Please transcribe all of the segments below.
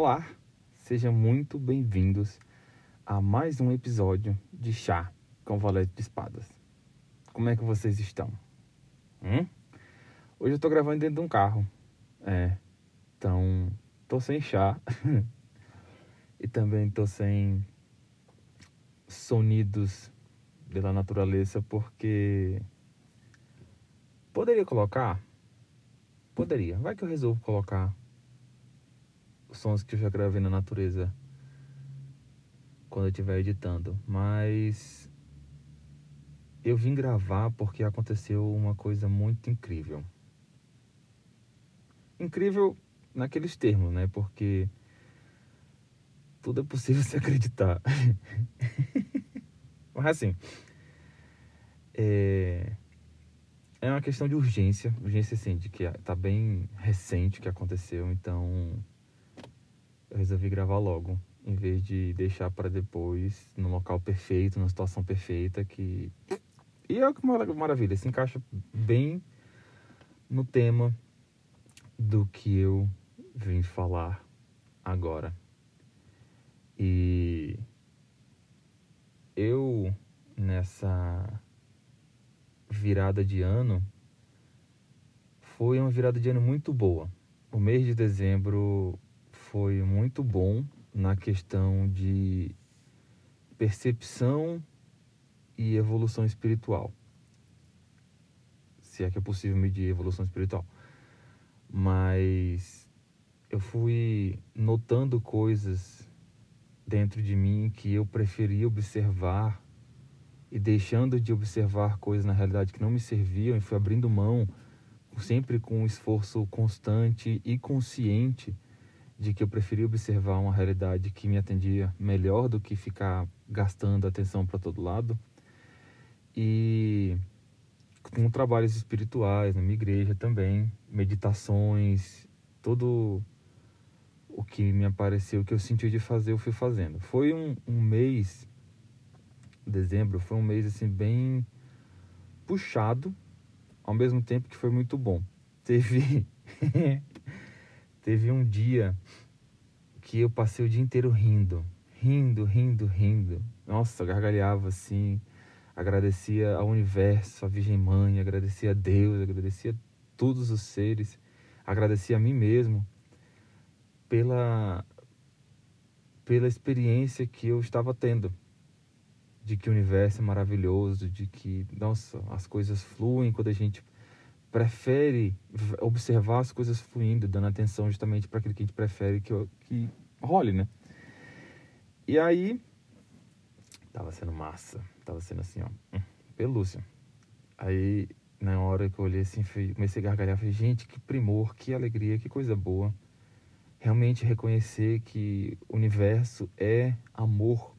Olá, sejam muito bem-vindos a mais um episódio de Chá com Valete de Espadas. Como é que vocês estão? Hum? Hoje eu tô gravando dentro de um carro. É, então tô sem chá e também tô sem sonidos da natureza porque poderia colocar poderia vai que eu resolvo colocar sons que eu já gravei na natureza quando eu estiver editando mas eu vim gravar porque aconteceu uma coisa muito incrível. Incrível naqueles termos né? Porque tudo é possível se acreditar. Mas assim, é, é uma questão de urgência, urgência assim, de que tá bem recente que aconteceu, então eu resolvi gravar logo, em vez de deixar para depois, no local perfeito, na situação perfeita, que... E é que maravilha, se encaixa bem no tema do que eu vim falar agora. E eu nessa virada de ano foi uma virada de ano muito boa. O mês de dezembro foi muito bom na questão de percepção e evolução espiritual. Se é que é possível medir evolução espiritual. Mas eu fui notando coisas dentro de mim que eu preferia observar e deixando de observar coisas na realidade que não me serviam e fui abrindo mão, sempre com um esforço constante e consciente de que eu preferia observar uma realidade que me atendia melhor do que ficar gastando atenção para todo lado. E com trabalhos espirituais na minha igreja também, meditações, todo o que me apareceu, o que eu senti de fazer, eu fui fazendo. Foi um, um mês, dezembro, foi um mês assim bem puxado, ao mesmo tempo que foi muito bom. Teve teve um dia que eu passei o dia inteiro rindo, rindo, rindo, rindo. Nossa, gargalhava assim, agradecia ao universo, à Virgem Mãe, agradecia a Deus, agradecia a todos os seres, agradecia a mim mesmo pela pela experiência que eu estava tendo de que o universo é maravilhoso, de que nossa, as coisas fluem quando a gente prefere observar as coisas fluindo, dando atenção justamente para aquilo que a gente prefere que que role, né? E aí tava sendo massa, tava sendo assim, ó, hum, pelúcia. Aí na hora que eu olhei assim, comecei a gargalhar, falei, gente, que primor, que alegria, que coisa boa realmente reconhecer que o universo é amor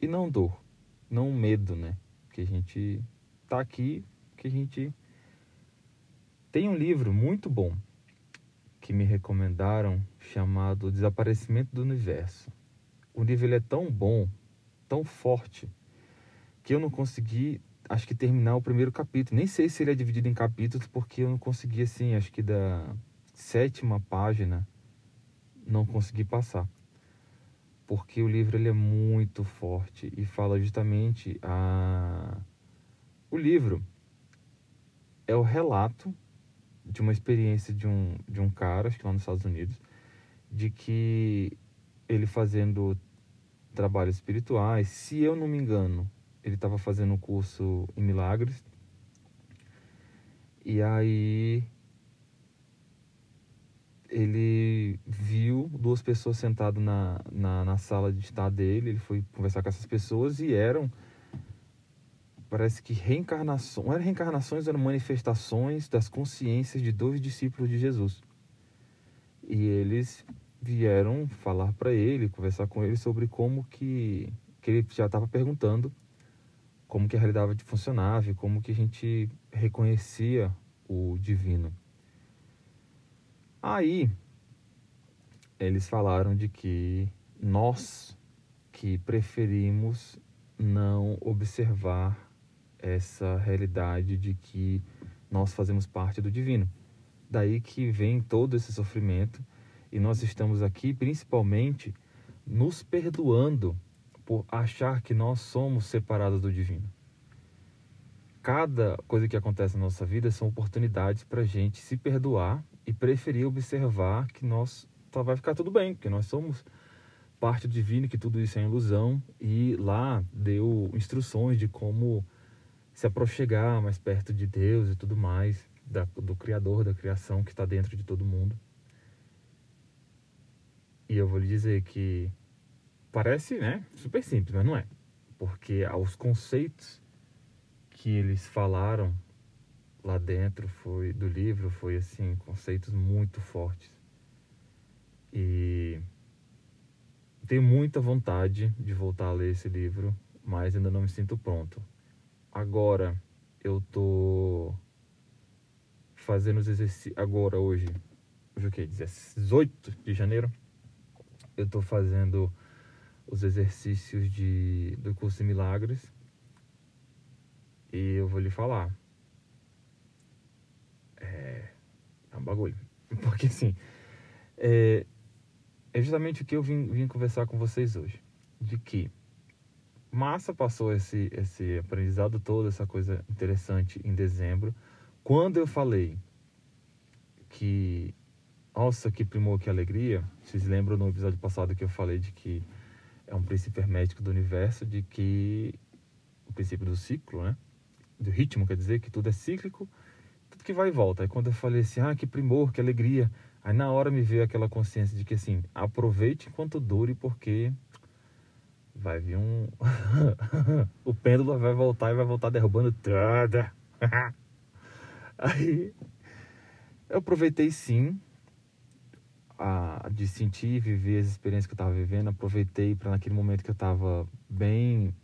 e não dor, não medo, né? Que a gente tá aqui, que a gente tem um livro muito bom que me recomendaram chamado Desaparecimento do Universo. O livro é tão bom, tão forte, que eu não consegui, acho que terminar o primeiro capítulo. Nem sei se ele é dividido em capítulos, porque eu não consegui assim, acho que da sétima página não consegui passar. Porque o livro ele é muito forte e fala justamente a o livro é o relato de uma experiência de um de um cara, acho que lá nos Estados Unidos, de que ele fazendo trabalhos espirituais, se eu não me engano, ele estava fazendo um curso em milagres. E aí ele viu duas pessoas sentadas na, na, na, sala de estar dele, ele foi conversar com essas pessoas e eram, parece que reencarnações, eram reencarnações, eram manifestações das consciências de dois discípulos de Jesus. E eles vieram falar para ele, conversar com ele sobre como que, que ele já estava perguntando como que a realidade funcionava e como que a gente reconhecia o divino. Aí eles falaram de que nós que preferimos não observar essa realidade de que nós fazemos parte do divino. Daí que vem todo esse sofrimento E nós estamos aqui principalmente nos perdoando por achar que nós somos separados do divino. Cada coisa que acontece na nossa vida são oportunidades para a gente se perdoar e preferir observar que nós tá, vai ficar tudo bem, que nós somos parte do divino, que tudo isso é ilusão. E lá deu instruções de como se aproximar mais perto de Deus e tudo mais, da, do Criador da criação que está dentro de todo mundo. E eu vou lhe dizer que parece, né, super simples, mas não é. Porque os conceitos que eles falaram lá dentro foi do livro foi assim, conceitos muito fortes. E tenho muita vontade de voltar a ler esse livro, mas ainda não me sinto pronto. Agora eu tô fazendo os exercícios agora hoje, hoje o que? 18 de janeiro eu estou fazendo os exercícios de, do curso de milagres e eu vou lhe falar. É, é um bagulho. Porque assim, é, é justamente o que eu vim, vim conversar com vocês hoje. De que massa passou esse, esse aprendizado todo, essa coisa interessante em dezembro. Quando eu falei que nossa, que primor, que alegria. Vocês lembram no episódio passado que eu falei de que é um princípio hermético do universo, de que o princípio do ciclo, né? Do ritmo, quer dizer que tudo é cíclico, tudo que vai e volta. Aí quando eu falei assim, ah, que primor, que alegria. Aí na hora me veio aquela consciência de que assim, aproveite enquanto dure, porque vai vir um. o pêndulo vai voltar e vai voltar derrubando toda. Aí eu aproveitei sim, a, de sentir e viver as experiências que eu estava vivendo, aproveitei para naquele momento que eu estava bem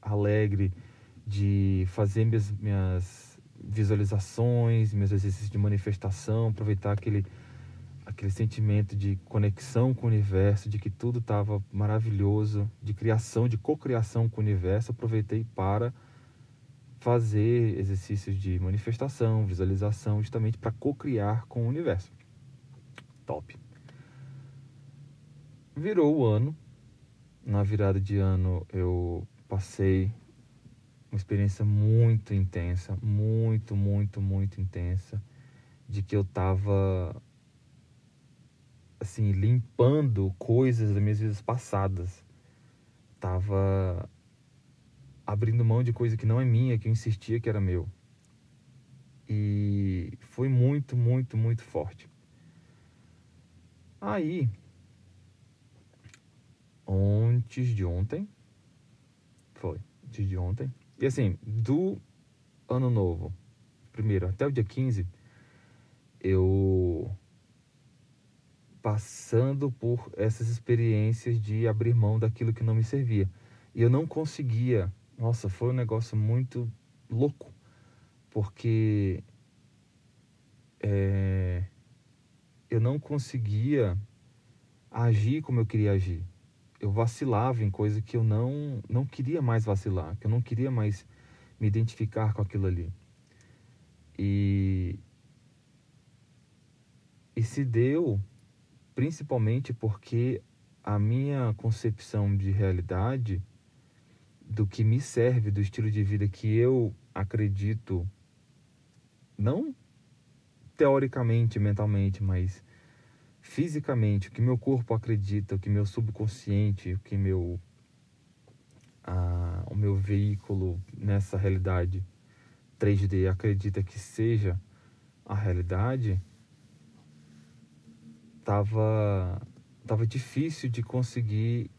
alegre de fazer minhas, minhas visualizações, meus exercícios de manifestação, aproveitar aquele aquele sentimento de conexão com o universo, de que tudo estava maravilhoso, de criação, de cocriação com o universo, aproveitei para fazer exercícios de manifestação, visualização, justamente para cocriar com o universo. Top. Virou o ano. Na virada de ano eu passei uma experiência muito intensa, muito, muito, muito intensa, de que eu tava assim, limpando coisas das minhas vidas passadas. Tava abrindo mão de coisa que não é minha, que eu insistia que era meu. E foi muito, muito, muito forte. Aí, antes de ontem. Foi, antes de ontem. E assim, do ano novo, primeiro até o dia 15, eu passando por essas experiências de abrir mão daquilo que não me servia. E eu não conseguia. Nossa, foi um negócio muito louco, porque é, eu não conseguia agir como eu queria agir eu vacilava em coisa que eu não não queria mais vacilar, que eu não queria mais me identificar com aquilo ali. E e se deu principalmente porque a minha concepção de realidade do que me serve, do estilo de vida que eu acredito não teoricamente, mentalmente, mas fisicamente, o que meu corpo acredita, o que meu subconsciente, o que meu o meu veículo nessa realidade 3D acredita que seja a realidade, tava tava difícil de conseguir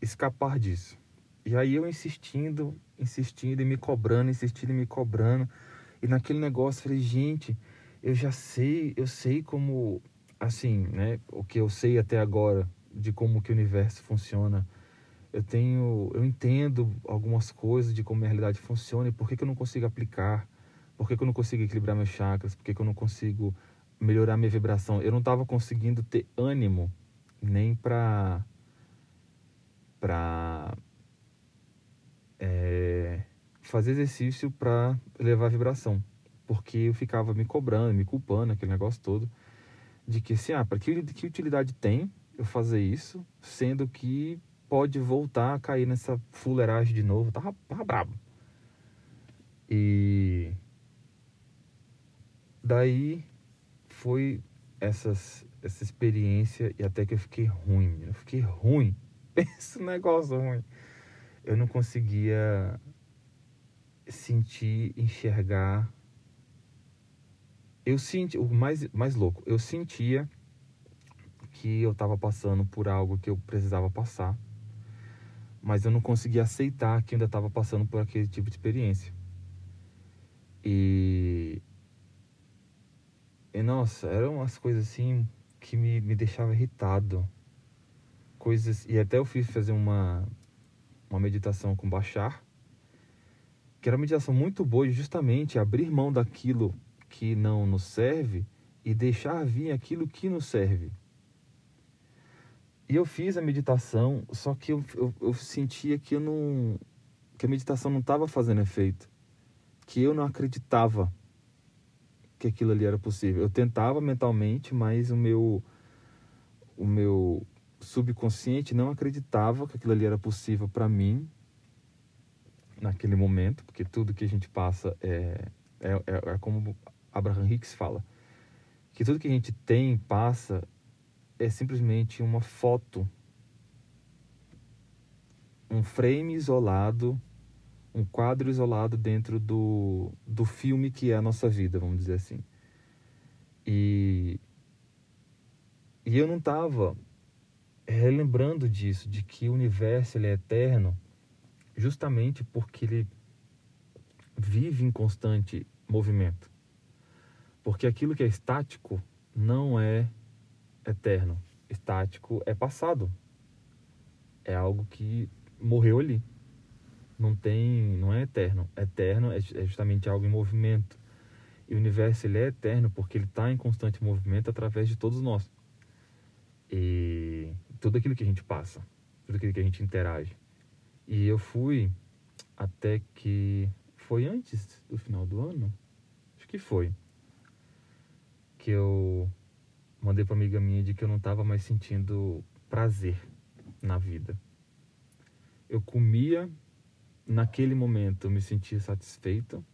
escapar disso. E aí eu insistindo, insistindo e me cobrando, insistindo e me cobrando. E naquele negócio falei, gente, eu já sei, eu sei como assim, né, o que eu sei até agora de como que o universo funciona, eu tenho, eu entendo algumas coisas de como a realidade funciona e por que, que eu não consigo aplicar, por que, que eu não consigo equilibrar meus chakras, por que, que eu não consigo melhorar minha vibração. Eu não estava conseguindo ter ânimo nem para para é, fazer exercício para elevar a vibração, porque eu ficava me cobrando, me culpando, aquele negócio todo de que assim, ah, para que, que utilidade tem eu fazer isso, sendo que pode voltar a cair nessa fuleiragem de novo. Tava, tava brabo. E daí foi essas, essa experiência e até que eu fiquei ruim. Eu fiquei ruim. Pensa um negócio ruim. Eu não conseguia sentir, enxergar. Eu senti, o mais, mais louco, eu sentia que eu estava passando por algo que eu precisava passar, mas eu não conseguia aceitar que eu ainda estava passando por aquele tipo de experiência. E, e nossa, eram umas coisas assim que me, me deixava irritado. Coisas. E até eu fiz fazer uma, uma meditação com Bachar, que era uma meditação muito boa de justamente abrir mão daquilo que não nos serve e deixar vir aquilo que nos serve. E eu fiz a meditação, só que eu, eu, eu sentia que eu não. que a meditação não estava fazendo efeito que eu não acreditava que aquilo ali era possível. Eu tentava mentalmente, mas o meu o meu subconsciente não acreditava que aquilo ali era possível para mim naquele momento, porque tudo que a gente passa é, é, é, é como Abraham Hicks fala, que tudo que a gente tem, passa, é simplesmente uma foto, um frame isolado um quadro isolado dentro do, do filme que é a nossa vida, vamos dizer assim. E, e eu não estava relembrando disso, de que o universo ele é eterno, justamente porque ele vive em constante movimento. Porque aquilo que é estático não é eterno. Estático é passado. É algo que morreu ali não tem, não é eterno. Eterno é, é justamente algo em movimento. E o universo ele é eterno porque ele está em constante movimento através de todos nós. E tudo aquilo que a gente passa, tudo aquilo que a gente interage. E eu fui até que foi antes do final do ano, acho que foi, que eu mandei para amiga minha de que eu não estava mais sentindo prazer na vida. Eu comia naquele momento eu me sentia satisfeito,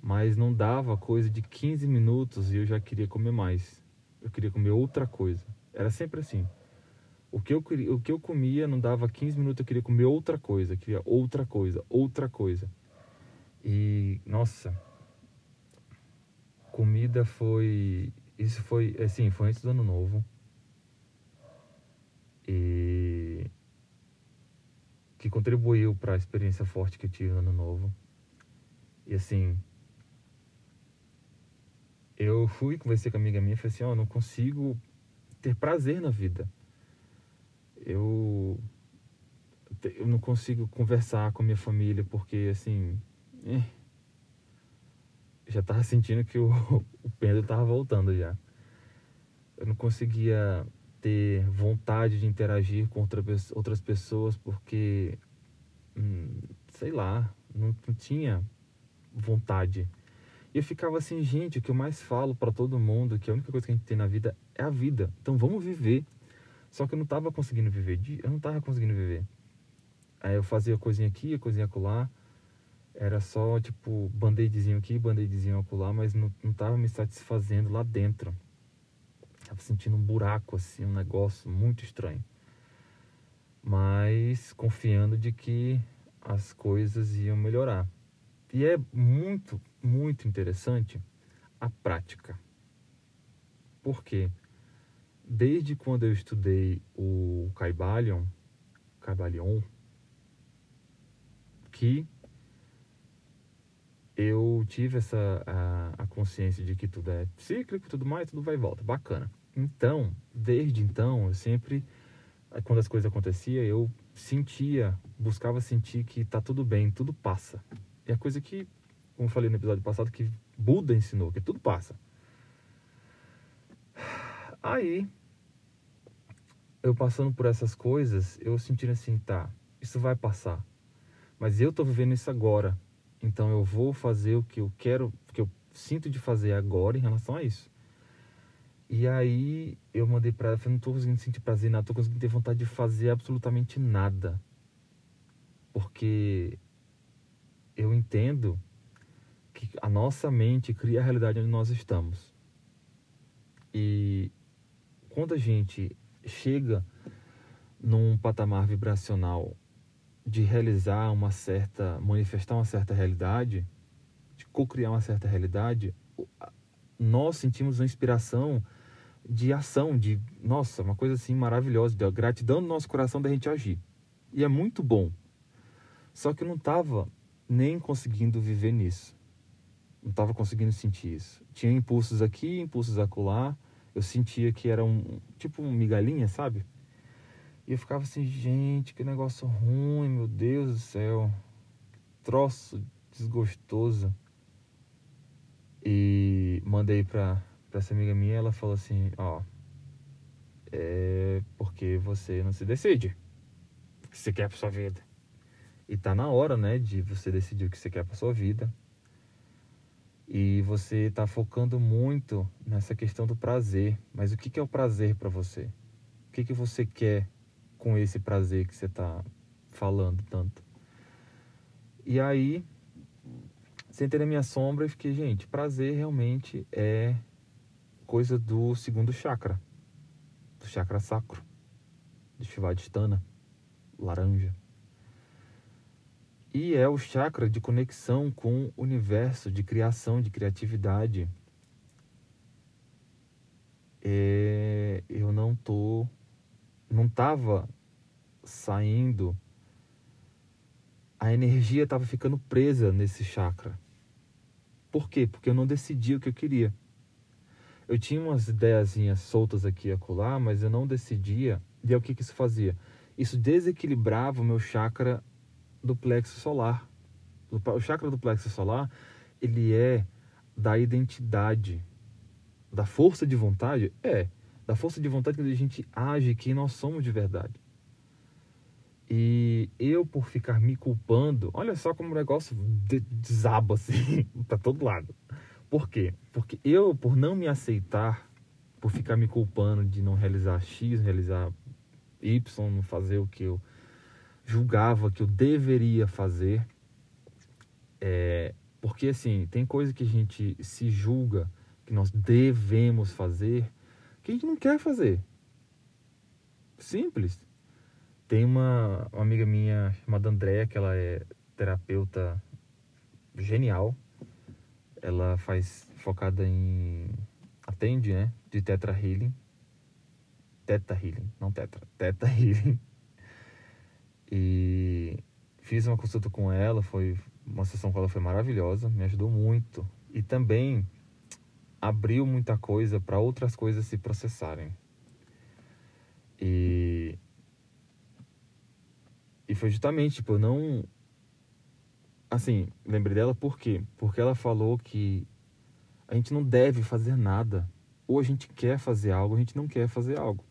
mas não dava coisa de 15 minutos e eu já queria comer mais. Eu queria comer outra coisa. Era sempre assim. O que eu, o que eu comia não dava 15 minutos, eu queria comer outra coisa, queria outra coisa, outra coisa. E, nossa, comida foi. Isso foi, assim, foi antes do ano novo. E que contribuiu para a experiência forte que eu tive no ano novo. E assim, eu fui conversei com uma amiga minha e falei assim, ó, oh, não consigo ter prazer na vida. Eu eu não consigo conversar com a minha família porque assim, eh, já tava sentindo que o, o pêndulo tava voltando já. Eu não conseguia ter vontade de interagir com outra, outras pessoas porque, hum, sei lá, não, não tinha vontade. E eu ficava assim, gente, o que eu mais falo para todo mundo, que a única coisa que a gente tem na vida é a vida. Então vamos viver. Só que eu não estava conseguindo viver, eu não estava conseguindo viver. Aí eu fazia coisinha aqui, coisinha acolá. Era só, tipo, band-aidzinho aqui, band-aidzinho acolá, mas não, não tava me satisfazendo lá dentro. Tava sentindo um buraco, assim, um negócio muito estranho. Mas confiando de que as coisas iam melhorar. E é muito, muito interessante a prática. Por quê? Desde quando eu estudei o Caibalion, Caibalion, que eu tive essa a, a, consciência de que tudo é cíclico, tudo mais, tudo vai e volta, bacana. Então, desde então, eu sempre, quando as coisas aconteciam, eu sentia, buscava sentir que tá tudo bem, tudo passa. E a coisa que, como eu falei no episódio passado, que Buda ensinou, que tudo passa. Aí, eu passando por essas coisas, eu sentindo assim, tá, isso vai passar. Mas eu tô vivendo isso agora. Então eu vou fazer o que eu quero, o que eu sinto de fazer agora em relação a isso. E aí eu mandei pra ela, falei, não tô conseguindo sentir prazer, não tô conseguindo ter vontade de fazer absolutamente nada. Porque eu entendo que a nossa mente cria a realidade onde nós estamos. E quando a gente chega num patamar vibracional de realizar uma certa, manifestar uma certa realidade, de co-criar uma certa realidade, nós sentimos uma inspiração de ação, de, nossa, uma coisa assim maravilhosa, de gratidão no nosso coração da gente agir. E é muito bom. Só que eu não estava nem conseguindo viver nisso. Não estava conseguindo sentir isso. Tinha impulsos aqui, impulsos acolá. Eu sentia que era um tipo um migalhinha, sabe? E eu ficava assim, gente, que negócio ruim, meu Deus do céu. Troço desgostoso. E mandei pra, essa amiga minha, ela falou assim, ó, é porque você não se decide o que você quer pra sua vida. E tá na hora, né, de você decidir o que você quer pra sua vida. E você tá focando muito nessa questão do prazer. Mas o que, que é o prazer para você? O que, que você quer com esse prazer que você tá falando tanto? E aí, sentei na minha sombra e fiquei, gente, prazer realmente é coisa do segundo chakra, do chakra sacro, do Shivadhisthana, laranja. E é o chakra de conexão com o universo, de criação, de criatividade. É, eu não tô, não tava saindo, a energia estava ficando presa nesse chakra. Por quê? Porque eu não decidi o que eu queria. Eu tinha umas ideiazinhas soltas aqui e acolá, mas eu não decidia. E é o que, que isso fazia? Isso desequilibrava o meu chakra do plexo solar. O chakra do plexo solar, ele é da identidade, da força de vontade? É, da força de vontade que a gente age quem nós somos de verdade. E eu, por ficar me culpando, olha só como o negócio desaba assim, para todo lado. Por quê? Porque eu, por não me aceitar, por ficar me culpando de não realizar X, realizar Y, não fazer o que eu julgava que eu deveria fazer. É, porque assim, tem coisa que a gente se julga que nós devemos fazer que a gente não quer fazer. Simples. Tem uma, uma amiga minha chamada Andréa, que ela é terapeuta genial ela faz focada em atende, né, de Tetra Healing. Teta Healing, não Tetra, Teta Healing. E fiz uma consulta com ela, foi uma sessão com ela foi maravilhosa, me ajudou muito e também abriu muita coisa para outras coisas se processarem. E e foi justamente, tipo, eu não assim, lembrei dela por quê? Porque ela falou que a gente não deve fazer nada. Ou a gente quer fazer algo, ou a gente não quer fazer algo.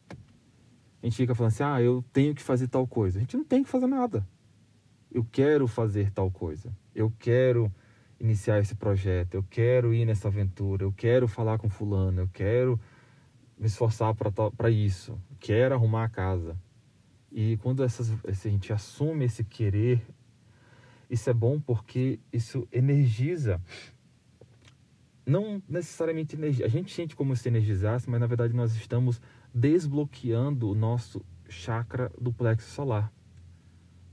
A gente fica falando assim: ah, eu tenho que fazer tal coisa. A gente não tem que fazer nada. Eu quero fazer tal coisa. Eu quero iniciar esse projeto. Eu quero ir nessa aventura. Eu quero falar com Fulano. Eu quero me esforçar para isso. Eu quero arrumar a casa. E quando essas, a gente assume esse querer isso é bom porque isso energiza. Não necessariamente energia. A gente sente como se energizasse, mas na verdade nós estamos desbloqueando o nosso chakra do plexo solar.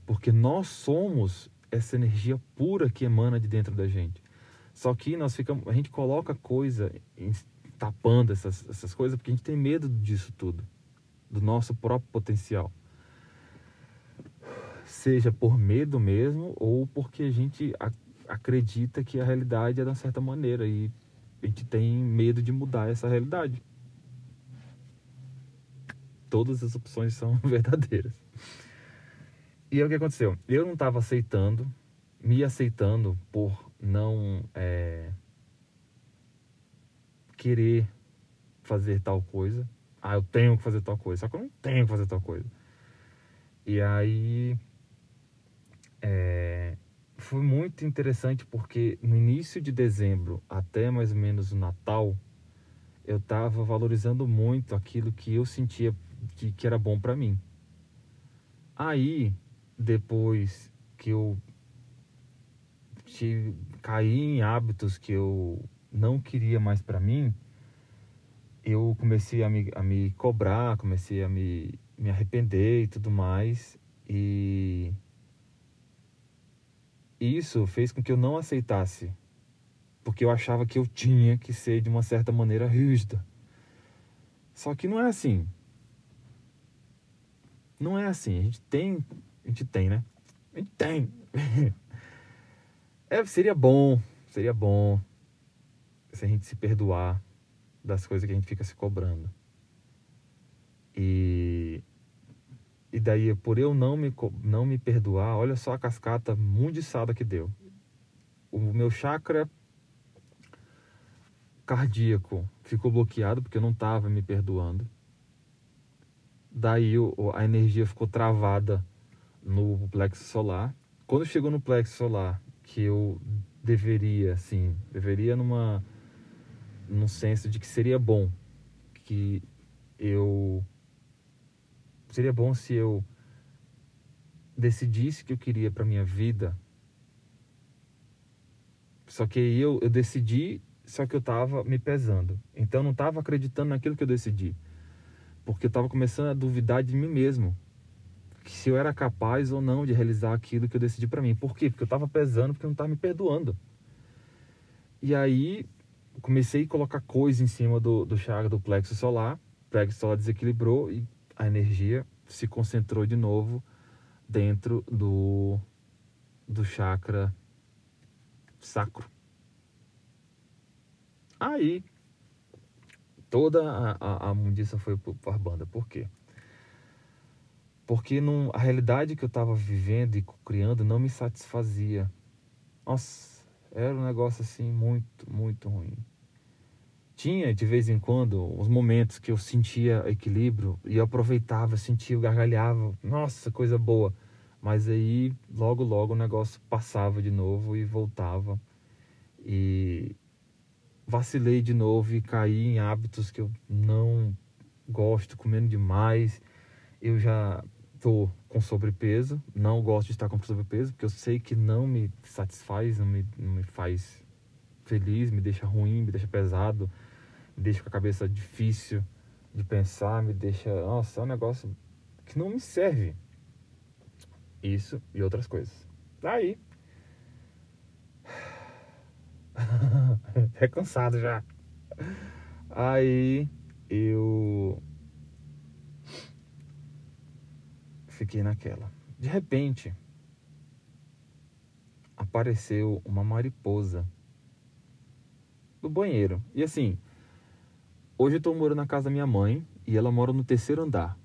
Porque nós somos essa energia pura que emana de dentro da gente. Só que nós ficamos, a gente coloca coisa tapando essas, essas coisas porque a gente tem medo disso tudo, do nosso próprio potencial seja por medo mesmo ou porque a gente acredita que a realidade é de uma certa maneira e a gente tem medo de mudar essa realidade. Todas as opções são verdadeiras. E aí o que aconteceu? Eu não estava aceitando, me aceitando por não é, querer fazer tal coisa. Ah, eu tenho que fazer tal coisa. Só que eu não tenho que fazer tal coisa. E aí é, foi muito interessante porque no início de dezembro até mais ou menos o Natal, eu estava valorizando muito aquilo que eu sentia que, que era bom para mim. Aí, depois que eu tive, caí em hábitos que eu não queria mais para mim, eu comecei a me, a me cobrar, comecei a me, me arrepender e tudo mais. E isso fez com que eu não aceitasse porque eu achava que eu tinha que ser de uma certa maneira rígida. Só que não é assim. Não é assim. A gente tem, a gente tem, né? A gente tem. é, seria bom, seria bom se a gente se perdoar das coisas que a gente fica se cobrando. E e daí por eu não me não me perdoar, olha só a cascata mundiçada que deu. O meu chakra cardíaco ficou bloqueado porque eu não estava me perdoando. Daí a energia ficou travada no plexo solar. Quando chegou no plexo solar, que eu deveria, assim, deveria numa num senso de que seria bom que eu seria bom se eu decidisse que eu queria para minha vida. Só que eu eu decidi só que eu estava me pesando. Então eu não estava acreditando naquilo que eu decidi. Porque eu estava começando a duvidar de mim mesmo. Se eu era capaz ou não de realizar aquilo que eu decidi para mim. Por quê? Porque eu estava pesando, porque eu não estava me perdoando. E aí comecei a colocar coisa em cima do, do chakra do plexo solar. O plexo solar desequilibrou e a energia se concentrou de novo dentro do, do chakra sacro. Aí, toda a, a, a mundiça foi para a banda. Por quê? Porque não, a realidade que eu estava vivendo e criando não me satisfazia. Nossa, era um negócio assim muito, muito ruim. Tinha de vez em quando os momentos que eu sentia equilíbrio e eu aproveitava, sentia, gargalhava. Nossa, coisa boa. Mas aí, logo, logo o negócio passava de novo e voltava. E vacilei de novo e caí em hábitos que eu não gosto, comendo demais. Eu já tô com sobrepeso, não gosto de estar com sobrepeso, porque eu sei que não me satisfaz, não me, não me faz feliz, me deixa ruim, me deixa pesado, deixa com a cabeça difícil de pensar, me deixa. Nossa, é um negócio que não me serve. Isso e outras coisas. Daí, é cansado já. Aí eu fiquei naquela. De repente apareceu uma mariposa no banheiro. E assim, hoje eu tô morando na casa da minha mãe e ela mora no terceiro andar.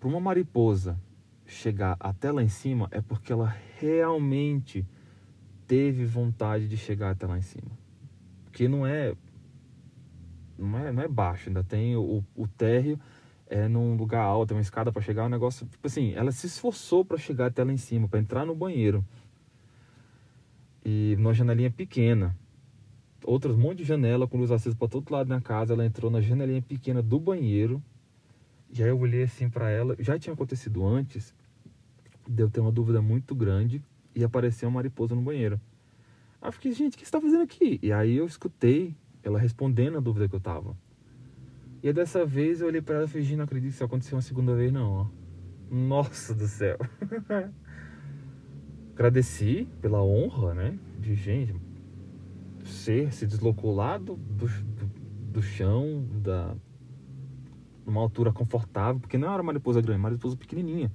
Para uma mariposa chegar até lá em cima é porque ela realmente teve vontade de chegar até lá em cima. Porque não é não é, não é baixo, ainda tem o, o térreo é num lugar alto, tem uma escada para chegar, um negócio, tipo assim, ela se esforçou para chegar até lá em cima, para entrar no banheiro. E numa janelinha pequena. Outras um monte de janela com luz acesa para todo lado na casa, ela entrou na janelinha pequena do banheiro. E aí eu olhei assim para ela, já tinha acontecido antes, deu ter uma dúvida muito grande e apareceu uma mariposa no banheiro. Aí eu fiquei, gente, o que você está fazendo aqui? E aí eu escutei ela respondendo a dúvida que eu tava. E dessa vez eu olhei para ela e falei, não acredito que isso aconteceu uma segunda vez não, ó. Nossa do céu. Agradeci pela honra, né? De gente, ser, se deslocou lá do, do, do chão, da, numa altura confortável, porque não era mariposa grande, mariposa pequenininha.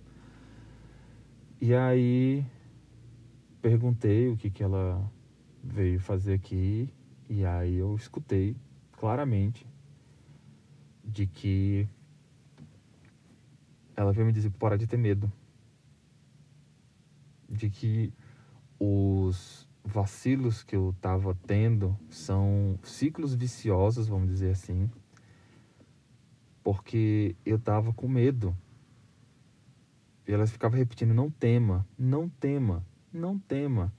E aí perguntei o que, que ela veio fazer aqui e aí eu escutei claramente de que ela veio me dizer para de ter medo. De que os vacilos que eu estava tendo são ciclos viciosos, vamos dizer assim, porque eu estava com medo. E ela ficava repetindo: não tema, não tema, não tema.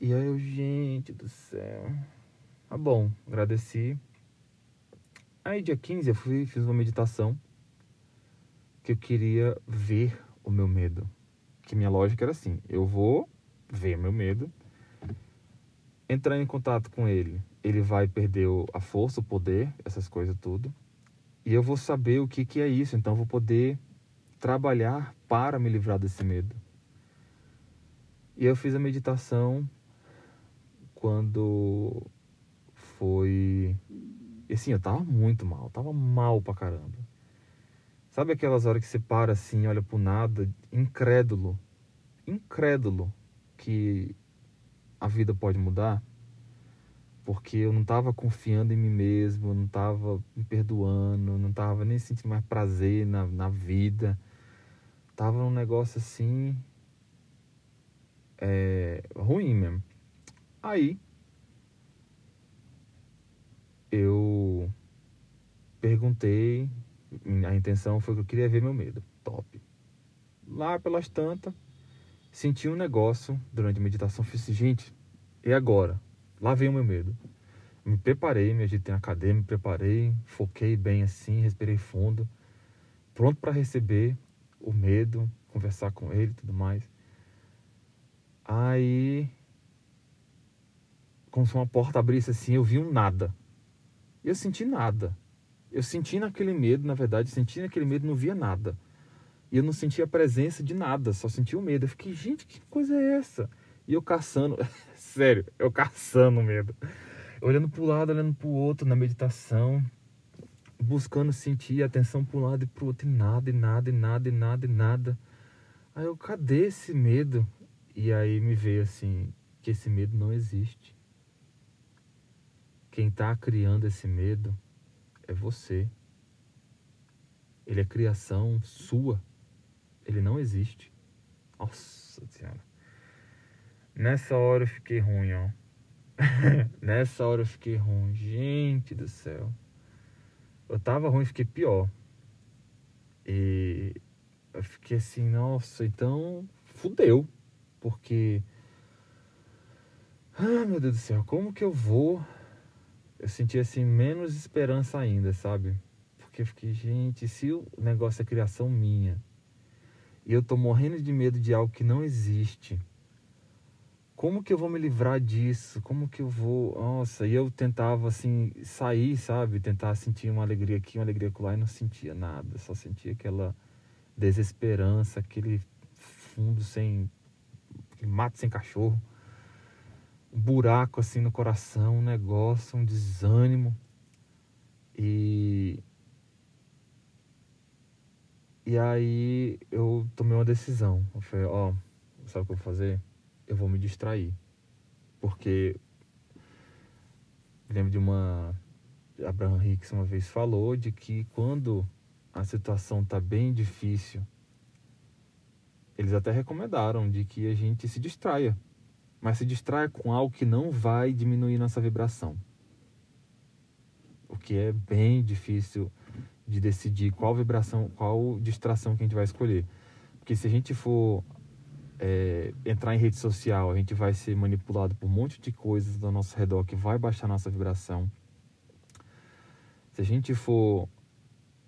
E aí eu, gente do céu. Tá bom, agradeci. Aí, dia 15, eu fui, fiz uma meditação que eu queria ver o meu medo. Que minha lógica era assim: eu vou ver meu medo, entrar em contato com ele, ele vai perder a força, o poder, essas coisas tudo. E eu vou saber o que, que é isso, então vou poder trabalhar para me livrar desse medo. E eu fiz a meditação quando foi. Assim, eu tava muito mal, tava mal pra caramba. Sabe aquelas horas que você para assim, olha pro nada, incrédulo, incrédulo que a vida pode mudar? Porque eu não tava confiando em mim mesmo, eu não tava me perdoando, não tava nem sentindo mais prazer na, na vida. Tava num negócio assim. É, ruim mesmo. Aí eu perguntei, a intenção foi que eu queria ver meu medo. Top. Lá pelas tantas, senti um negócio durante a meditação. Fiz assim, gente, e agora? Lá vem o meu medo. Me preparei, me agitei na cadeira, me preparei, foquei bem assim, respirei fundo, pronto para receber o medo, conversar com ele e tudo mais. Aí, como se uma porta abrisse assim, eu vi um nada. Eu senti nada. Eu senti naquele medo, na verdade, senti naquele medo, não via nada. E eu não sentia a presença de nada, só sentia o medo. Eu fiquei, gente, que coisa é essa? E eu caçando, sério, eu caçando medo. Olhando para o lado, olhando para o outro na meditação, buscando sentir atenção para um lado e para o outro, e nada, e nada, e nada, e nada, e nada. Aí eu, cadê esse medo? E aí me veio assim, que esse medo não existe. Quem está criando esse medo é você. Ele é criação sua. Ele não existe. Nossa Senhora. Nessa hora eu fiquei ruim, ó. Nessa hora eu fiquei ruim. Gente do céu. Eu tava ruim, fiquei pior. E eu fiquei assim, nossa, então fudeu. Porque. Ah, meu Deus do céu, como que eu vou eu senti assim menos esperança ainda, sabe? Porque eu fiquei, gente, se o negócio é criação minha e eu tô morrendo de medo de algo que não existe, como que eu vou me livrar disso? Como que eu vou. Nossa, e eu tentava assim sair, sabe? Tentar sentir uma alegria aqui, uma alegria lá e não sentia nada, só sentia aquela desesperança, aquele fundo sem. mato sem cachorro um buraco assim no coração, um negócio, um desânimo. E e aí eu tomei uma decisão. Eu falei, ó, oh, sabe o que eu vou fazer? Eu vou me distrair. Porque lembro de uma Abraham Hicks uma vez falou de que quando a situação tá bem difícil, eles até recomendaram de que a gente se distraia mas se distrai com algo que não vai diminuir nossa vibração. O que é bem difícil de decidir qual vibração, qual distração que a gente vai escolher. Porque se a gente for é, entrar em rede social, a gente vai ser manipulado por um monte de coisas ao nosso redor que vai baixar nossa vibração. Se a gente for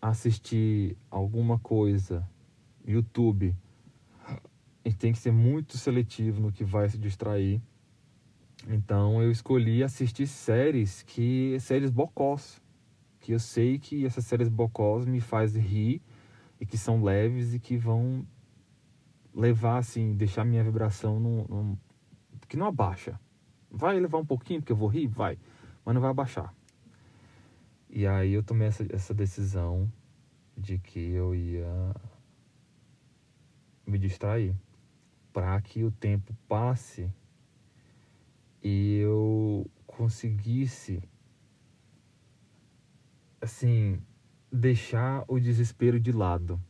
assistir alguma coisa, YouTube, a gente tem que ser muito seletivo no que vai se distrair. Então eu escolhi assistir séries que séries bocós, que eu sei que essas séries bocós me faz rir e que são leves e que vão levar assim, deixar minha vibração num, num, que não abaixa. Vai levar um pouquinho porque eu vou rir, vai, mas não vai abaixar. E aí eu tomei essa, essa decisão de que eu ia me distrair para que o tempo passe e eu conseguisse assim deixar o desespero de lado.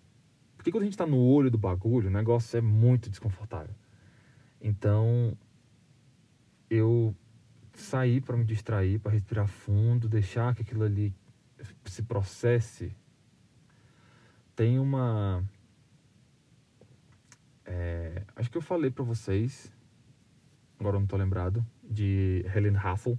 Porque quando a gente está no olho do bagulho, o negócio é muito desconfortável. Então eu saí para me distrair, para respirar fundo, deixar que aquilo ali se processe. Tem uma é, acho que eu falei para vocês, agora eu não tô lembrado, de Helen Hassel,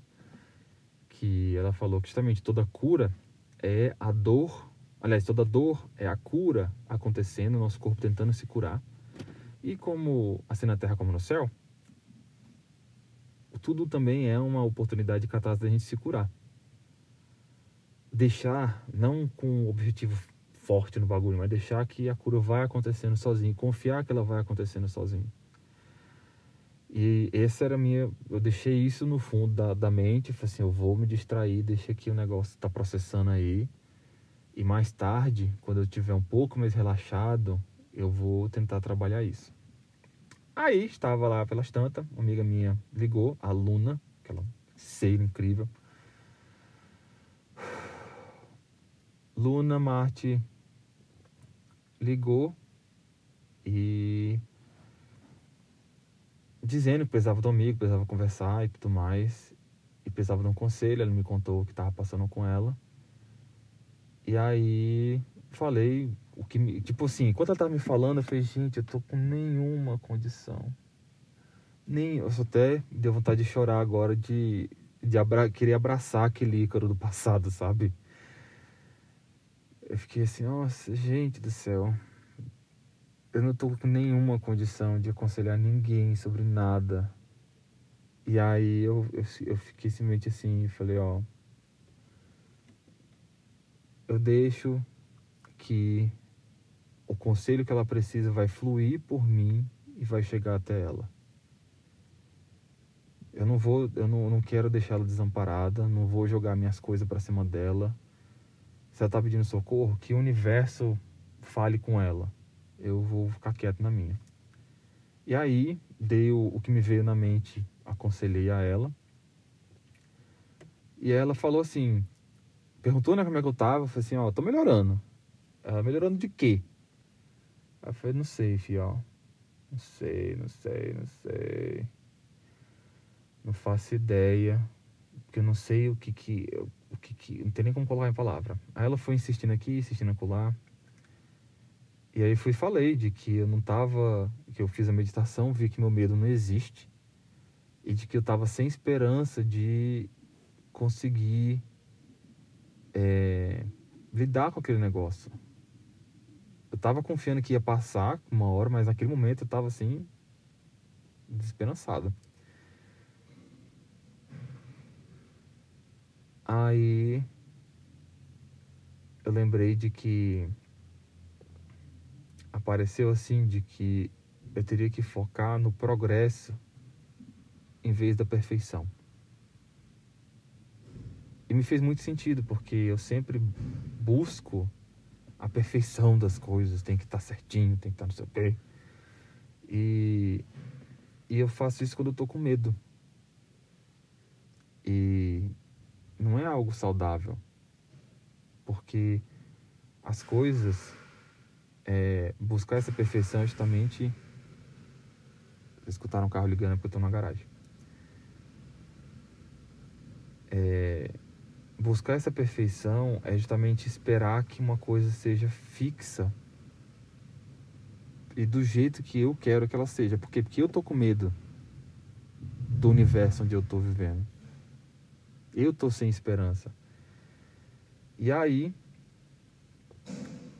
que ela falou que justamente toda cura é a dor, aliás, toda dor é a cura acontecendo, nosso corpo tentando se curar. E como assim na terra como no céu, tudo também é uma oportunidade de catástrofe da gente se curar. Deixar, não com um objetivo forte no bagulho, mas deixar que a cura vai acontecendo sozinho, confiar que ela vai acontecendo sozinho. E essa era a minha. Eu deixei isso no fundo da, da mente. Falei assim: eu vou me distrair, deixa que o negócio tá processando aí. E mais tarde, quando eu tiver um pouco mais relaxado, eu vou tentar trabalhar isso. Aí estava lá pelas tantas, uma amiga minha ligou, a Luna, aquela ser incrível. Luna Marte ligou e dizendo que precisava do amigo, precisava conversar e tudo mais. E precisava de um conselho, ela me contou o que estava passando com ela. E aí falei o que me, tipo assim, enquanto ela tava me falando, eu falei, gente, eu tô com nenhuma condição. Nem, eu só até deu vontade de chorar agora de de abra, querer abraçar aquele Ícaro do passado, sabe? Eu fiquei assim, nossa, gente do céu. Eu não tô com nenhuma condição de aconselhar ninguém sobre nada. E aí eu, eu, eu fiquei simplesmente assim e falei, ó. Eu deixo que o conselho que ela precisa vai fluir por mim e vai chegar até ela. Eu não vou, eu não, não quero deixá-la desamparada, não vou jogar minhas coisas para cima dela. Se ela tá pedindo socorro, que o universo fale com ela. Eu vou ficar quieto na minha. E aí, dei o, o que me veio na mente, aconselhei a ela. E ela falou assim, perguntou né, como é que eu tava, eu falei assim, ó, tô melhorando. Ela, melhorando de quê? Eu falei, não sei, fiel. Não sei, não sei, não sei. Não faço ideia. Porque eu não sei o que que. O que, que não tem nem como colocar em palavra. Aí ela foi insistindo aqui, insistindo acolá. E aí fui falei de que eu não tava. Que eu fiz a meditação, vi que meu medo não existe. E de que eu tava sem esperança de conseguir é, lidar com aquele negócio eu tava confiando que ia passar uma hora, mas naquele momento eu tava assim, desesperançado. Aí eu lembrei de que apareceu assim de que eu teria que focar no progresso em vez da perfeição. E me fez muito sentido, porque eu sempre busco a perfeição das coisas, tem que estar tá certinho, tem que estar tá não sei o quê. E, e eu faço isso quando eu tô com medo. E não é algo saudável. Porque as coisas, é, buscar essa perfeição é justamente. Escutaram um carro ligando porque eu tô na garagem. É, buscar essa perfeição é justamente esperar que uma coisa seja fixa e do jeito que eu quero que ela seja. Porque, porque eu tô com medo do universo onde eu tô vivendo. Eu tô sem esperança. E aí,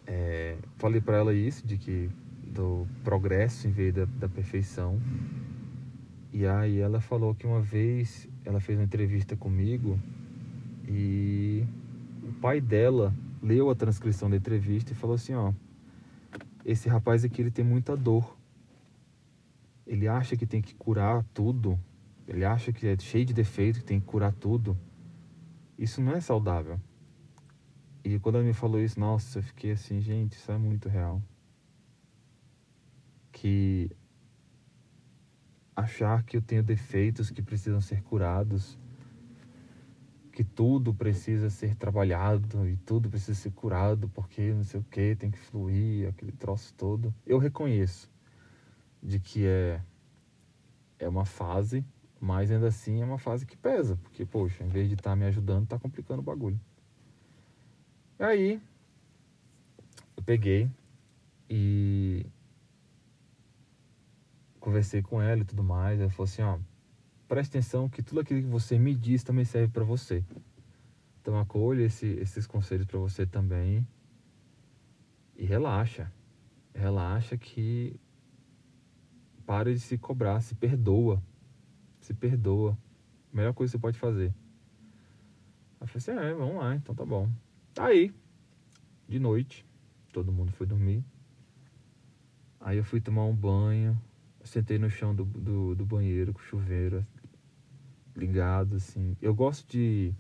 é, falei para ela isso, de que do progresso em vez da, da perfeição. E aí ela falou que uma vez ela fez uma entrevista comigo e o pai dela leu a transcrição da entrevista e falou assim, ó, esse rapaz aqui ele tem muita dor. Ele acha que tem que curar tudo. Ele acha que é cheio de defeito, que tem que curar tudo. Isso não é saudável. E quando ela me falou isso, nossa, eu fiquei assim, gente, isso é muito real. Que achar que eu tenho defeitos que precisam ser curados que tudo precisa ser trabalhado e tudo precisa ser curado porque não sei o que tem que fluir, aquele troço todo. Eu reconheço de que é é uma fase, mas ainda assim é uma fase que pesa, porque poxa, em vez de estar tá me ajudando, tá complicando o bagulho. Aí eu peguei e conversei com ela e tudo mais, ela falou assim, ó, preste atenção que tudo aquilo que você me diz também serve para você. Então acolha esse, esses conselhos para você também. E relaxa. Relaxa que pare de se cobrar, se perdoa. Se perdoa. Melhor coisa que você pode fazer. Aí eu falei assim, é, vamos lá, então tá bom. Aí, de noite, todo mundo foi dormir. Aí eu fui tomar um banho, sentei no chão do, do, do banheiro com o chuveiro ligado, assim. Eu gosto de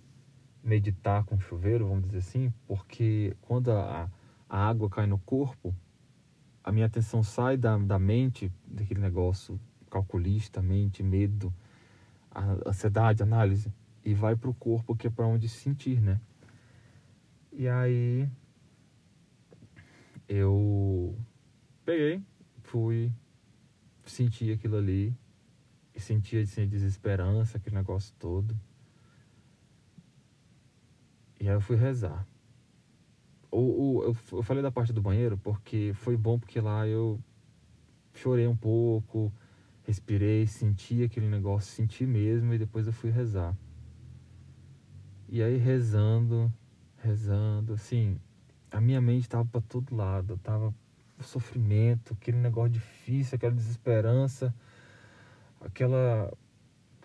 meditar com chuveiro, vamos dizer assim, porque quando a, a água cai no corpo, a minha atenção sai da, da mente, daquele negócio calculista, mente, medo, ansiedade, análise, e vai para o corpo, que é para onde sentir, né? E aí eu peguei, fui, senti aquilo ali, e sentia assim, desesperança, aquele negócio todo. E aí eu fui rezar. O, o, eu, eu falei da parte do banheiro porque foi bom porque lá eu chorei um pouco, respirei, senti aquele negócio, senti mesmo e depois eu fui rezar. E aí rezando, rezando, assim, a minha mente tava para todo lado, tava sofrimento, aquele negócio difícil, aquela desesperança aquela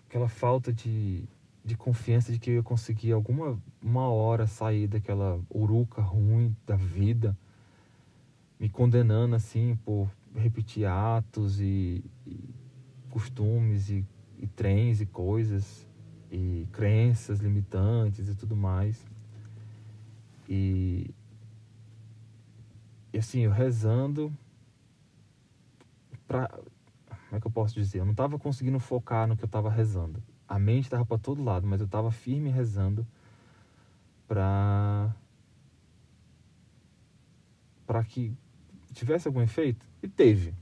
aquela falta de, de confiança de que eu ia conseguir alguma uma hora sair daquela uruca ruim da vida, me condenando assim por repetir atos e, e costumes e, e trens e coisas e crenças limitantes e tudo mais. E, e assim, eu rezando para como é que eu posso dizer? Eu não estava conseguindo focar no que eu estava rezando. A mente estava para todo lado, mas eu estava firme rezando para para que tivesse algum efeito e teve.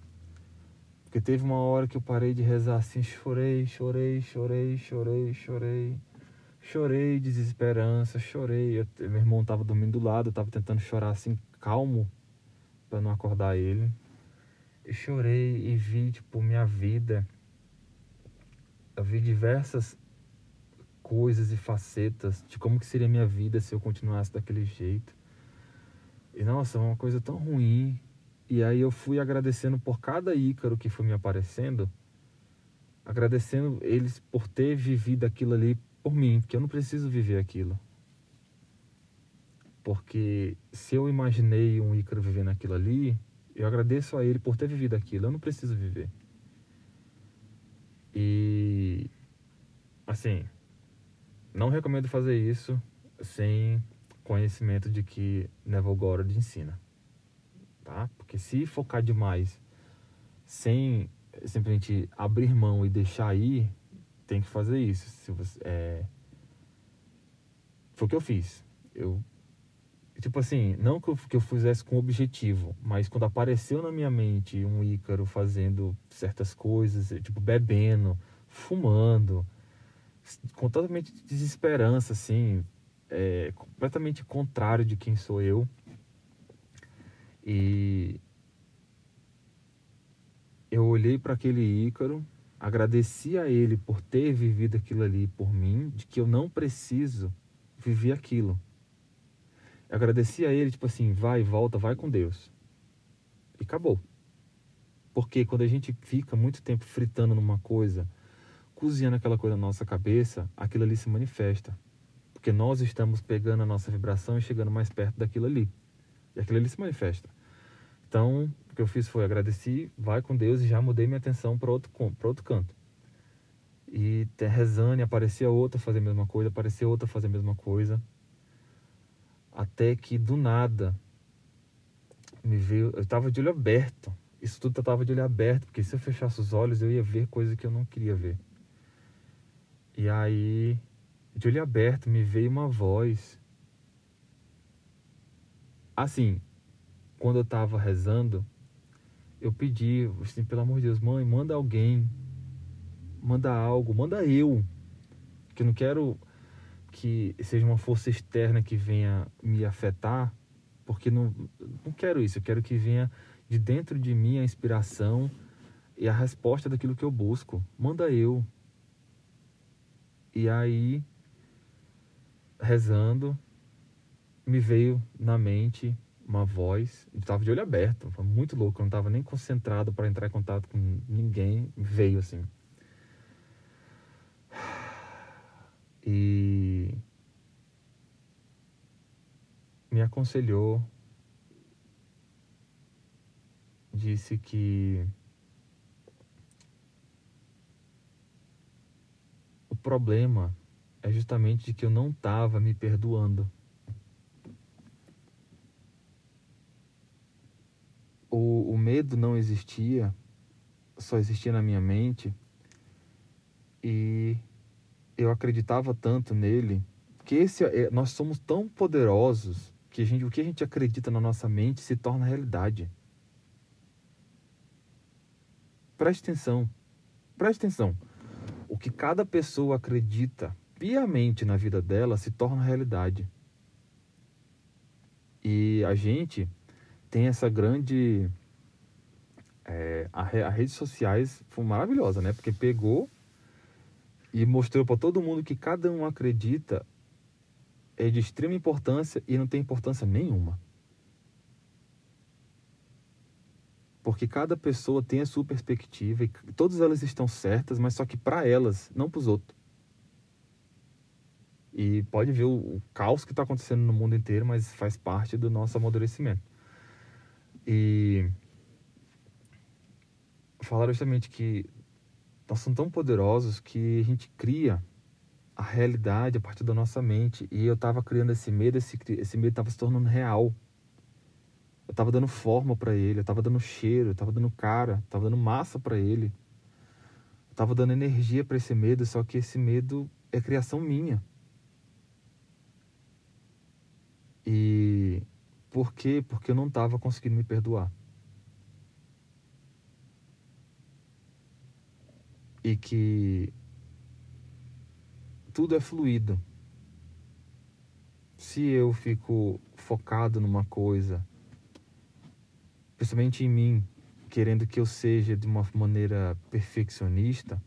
Porque teve uma hora que eu parei de rezar assim, chorei, chorei, chorei, chorei, chorei. Chorei de desesperança, chorei. Eu, meu irmão estava dormindo do lado, eu estava tentando chorar assim, calmo, para não acordar ele eu chorei e vi, tipo, minha vida. Eu vi diversas coisas e facetas de como que seria minha vida se eu continuasse daquele jeito. E nossa, uma coisa tão ruim. E aí eu fui agradecendo por cada ícaro que foi me aparecendo, agradecendo eles por ter vivido aquilo ali por mim, porque eu não preciso viver aquilo. Porque se eu imaginei um ícaro vivendo aquilo ali, eu agradeço a ele por ter vivido aquilo. Eu não preciso viver. E assim, não recomendo fazer isso sem conhecimento de que Neville Goddard ensina, tá? Porque se focar demais sem simplesmente abrir mão e deixar ir, tem que fazer isso. Se você, é... Foi o que eu fiz. Eu tipo assim, não que eu, que eu fizesse com objetivo, mas quando apareceu na minha mente um Ícaro fazendo certas coisas, tipo bebendo, fumando, com totalmente desesperança, assim, é, completamente contrário de quem sou eu. E eu olhei para aquele Ícaro, agradeci a ele por ter vivido aquilo ali por mim, de que eu não preciso viver aquilo eu agradeci a ele, tipo assim, vai, volta, vai com Deus. E acabou. Porque quando a gente fica muito tempo fritando numa coisa, cozinhando aquela coisa na nossa cabeça, aquilo ali se manifesta. Porque nós estamos pegando a nossa vibração e chegando mais perto daquilo ali. E aquilo ali se manifesta. Então, o que eu fiz foi agradeci, vai com Deus e já mudei minha atenção para outro, outro canto. E rezando, aparecia outra fazer a mesma coisa, aparecia outra fazer a mesma coisa até que do nada me veio, eu estava de olho aberto. Isso tudo eu estava de olho aberto, porque se eu fechasse os olhos eu ia ver coisas que eu não queria ver. E aí, de olho aberto, me veio uma voz. Assim, quando eu estava rezando, eu pedi, assim, pelo amor de Deus, mãe, manda alguém, manda algo, manda eu, que eu não quero que seja uma força externa que venha me afetar, porque não, não quero isso, eu quero que venha de dentro de mim a inspiração e a resposta daquilo que eu busco. Manda eu. E aí rezando, me veio na mente uma voz, eu tava de olho aberto, foi muito louco, eu não tava nem concentrado para entrar em contato com ninguém, veio assim. E me aconselhou, disse que o problema é justamente de que eu não estava me perdoando. O, o medo não existia, só existia na minha mente e eu acreditava tanto nele que esse é, nós somos tão poderosos que gente, o que a gente acredita na nossa mente se torna realidade. Preste atenção. Preste atenção. O que cada pessoa acredita piamente na vida dela se torna realidade. E a gente tem essa grande. É, a, a redes sociais foi maravilhosa, né? Porque pegou e mostrou para todo mundo que cada um acredita é de extrema importância e não tem importância nenhuma. Porque cada pessoa tem a sua perspectiva e todas elas estão certas, mas só que para elas, não para os outros. E pode ver o, o caos que está acontecendo no mundo inteiro, mas faz parte do nosso amadurecimento. E falaram justamente que nós somos tão poderosos que a gente cria a realidade a partir da nossa mente. E eu estava criando esse medo, esse, esse medo estava se tornando real. Eu estava dando forma para ele, eu estava dando cheiro, eu estava dando cara, estava dando massa para ele. Eu estava dando energia para esse medo, só que esse medo é criação minha. E por quê? Porque eu não estava conseguindo me perdoar. E que tudo é fluido. Se eu fico focado numa coisa, principalmente em mim, querendo que eu seja de uma maneira perfeccionista,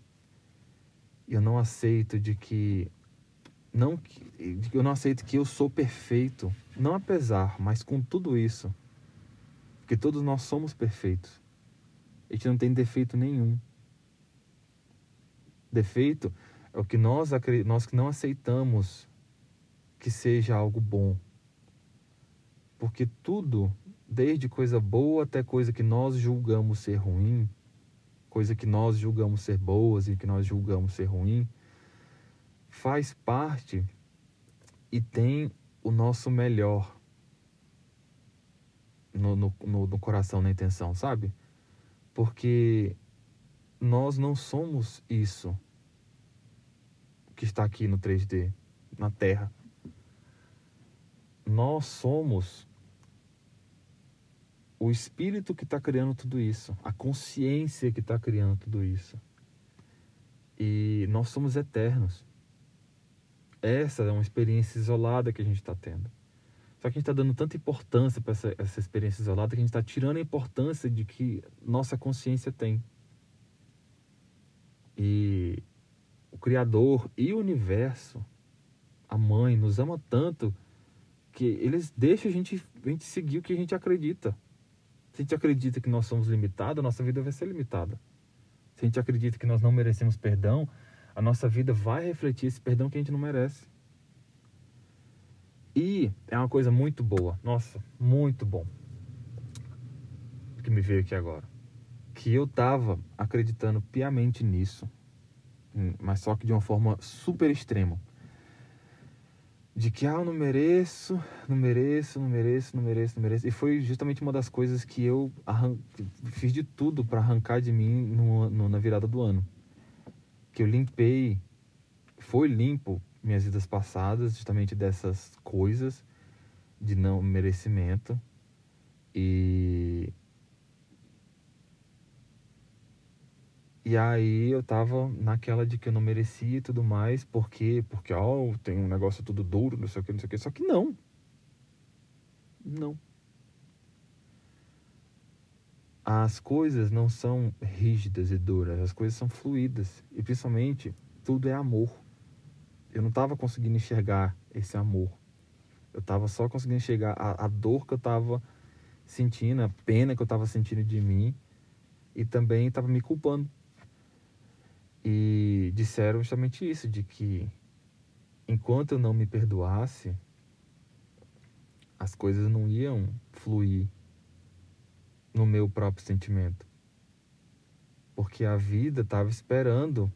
eu não aceito de que não eu não aceito que eu sou perfeito, não apesar, mas com tudo isso, porque todos nós somos perfeitos. A gente não tem defeito nenhum. Defeito é o que nós, nós que não aceitamos que seja algo bom. Porque tudo, desde coisa boa até coisa que nós julgamos ser ruim, coisa que nós julgamos ser boas e que nós julgamos ser ruim, faz parte e tem o nosso melhor no, no, no, no coração, na intenção, sabe? Porque nós não somos isso que está aqui no 3D, na Terra. Nós somos o espírito que está criando tudo isso, a consciência que está criando tudo isso. E nós somos eternos. Essa é uma experiência isolada que a gente está tendo. Só que a gente está dando tanta importância para essa, essa experiência isolada que a gente está tirando a importância de que nossa consciência tem. E o Criador e o universo, a mãe, nos ama tanto que eles deixam a gente, a gente seguir o que a gente acredita. Se a gente acredita que nós somos limitados, a nossa vida vai ser limitada. Se a gente acredita que nós não merecemos perdão, a nossa vida vai refletir esse perdão que a gente não merece. E é uma coisa muito boa, nossa, muito bom, que me veio aqui agora. Que eu estava acreditando piamente nisso, Hum, mas só que de uma forma super extrema. De que, ah, eu não mereço, não mereço, não mereço, não mereço, não mereço. E foi justamente uma das coisas que eu fiz de tudo para arrancar de mim no, no, na virada do ano. Que eu limpei, foi limpo minhas vidas passadas, justamente dessas coisas de não merecimento. E E aí eu tava naquela de que eu não merecia e tudo mais, por quê? Porque, ó, tem um negócio tudo duro, não sei o que, não sei o que. Só que não. Não. As coisas não são rígidas e duras, as coisas são fluídas. E principalmente, tudo é amor. Eu não estava conseguindo enxergar esse amor. Eu estava só conseguindo enxergar a, a dor que eu estava sentindo, a pena que eu estava sentindo de mim e também estava me culpando. E disseram justamente isso, de que enquanto eu não me perdoasse, as coisas não iam fluir no meu próprio sentimento. Porque a vida estava esperando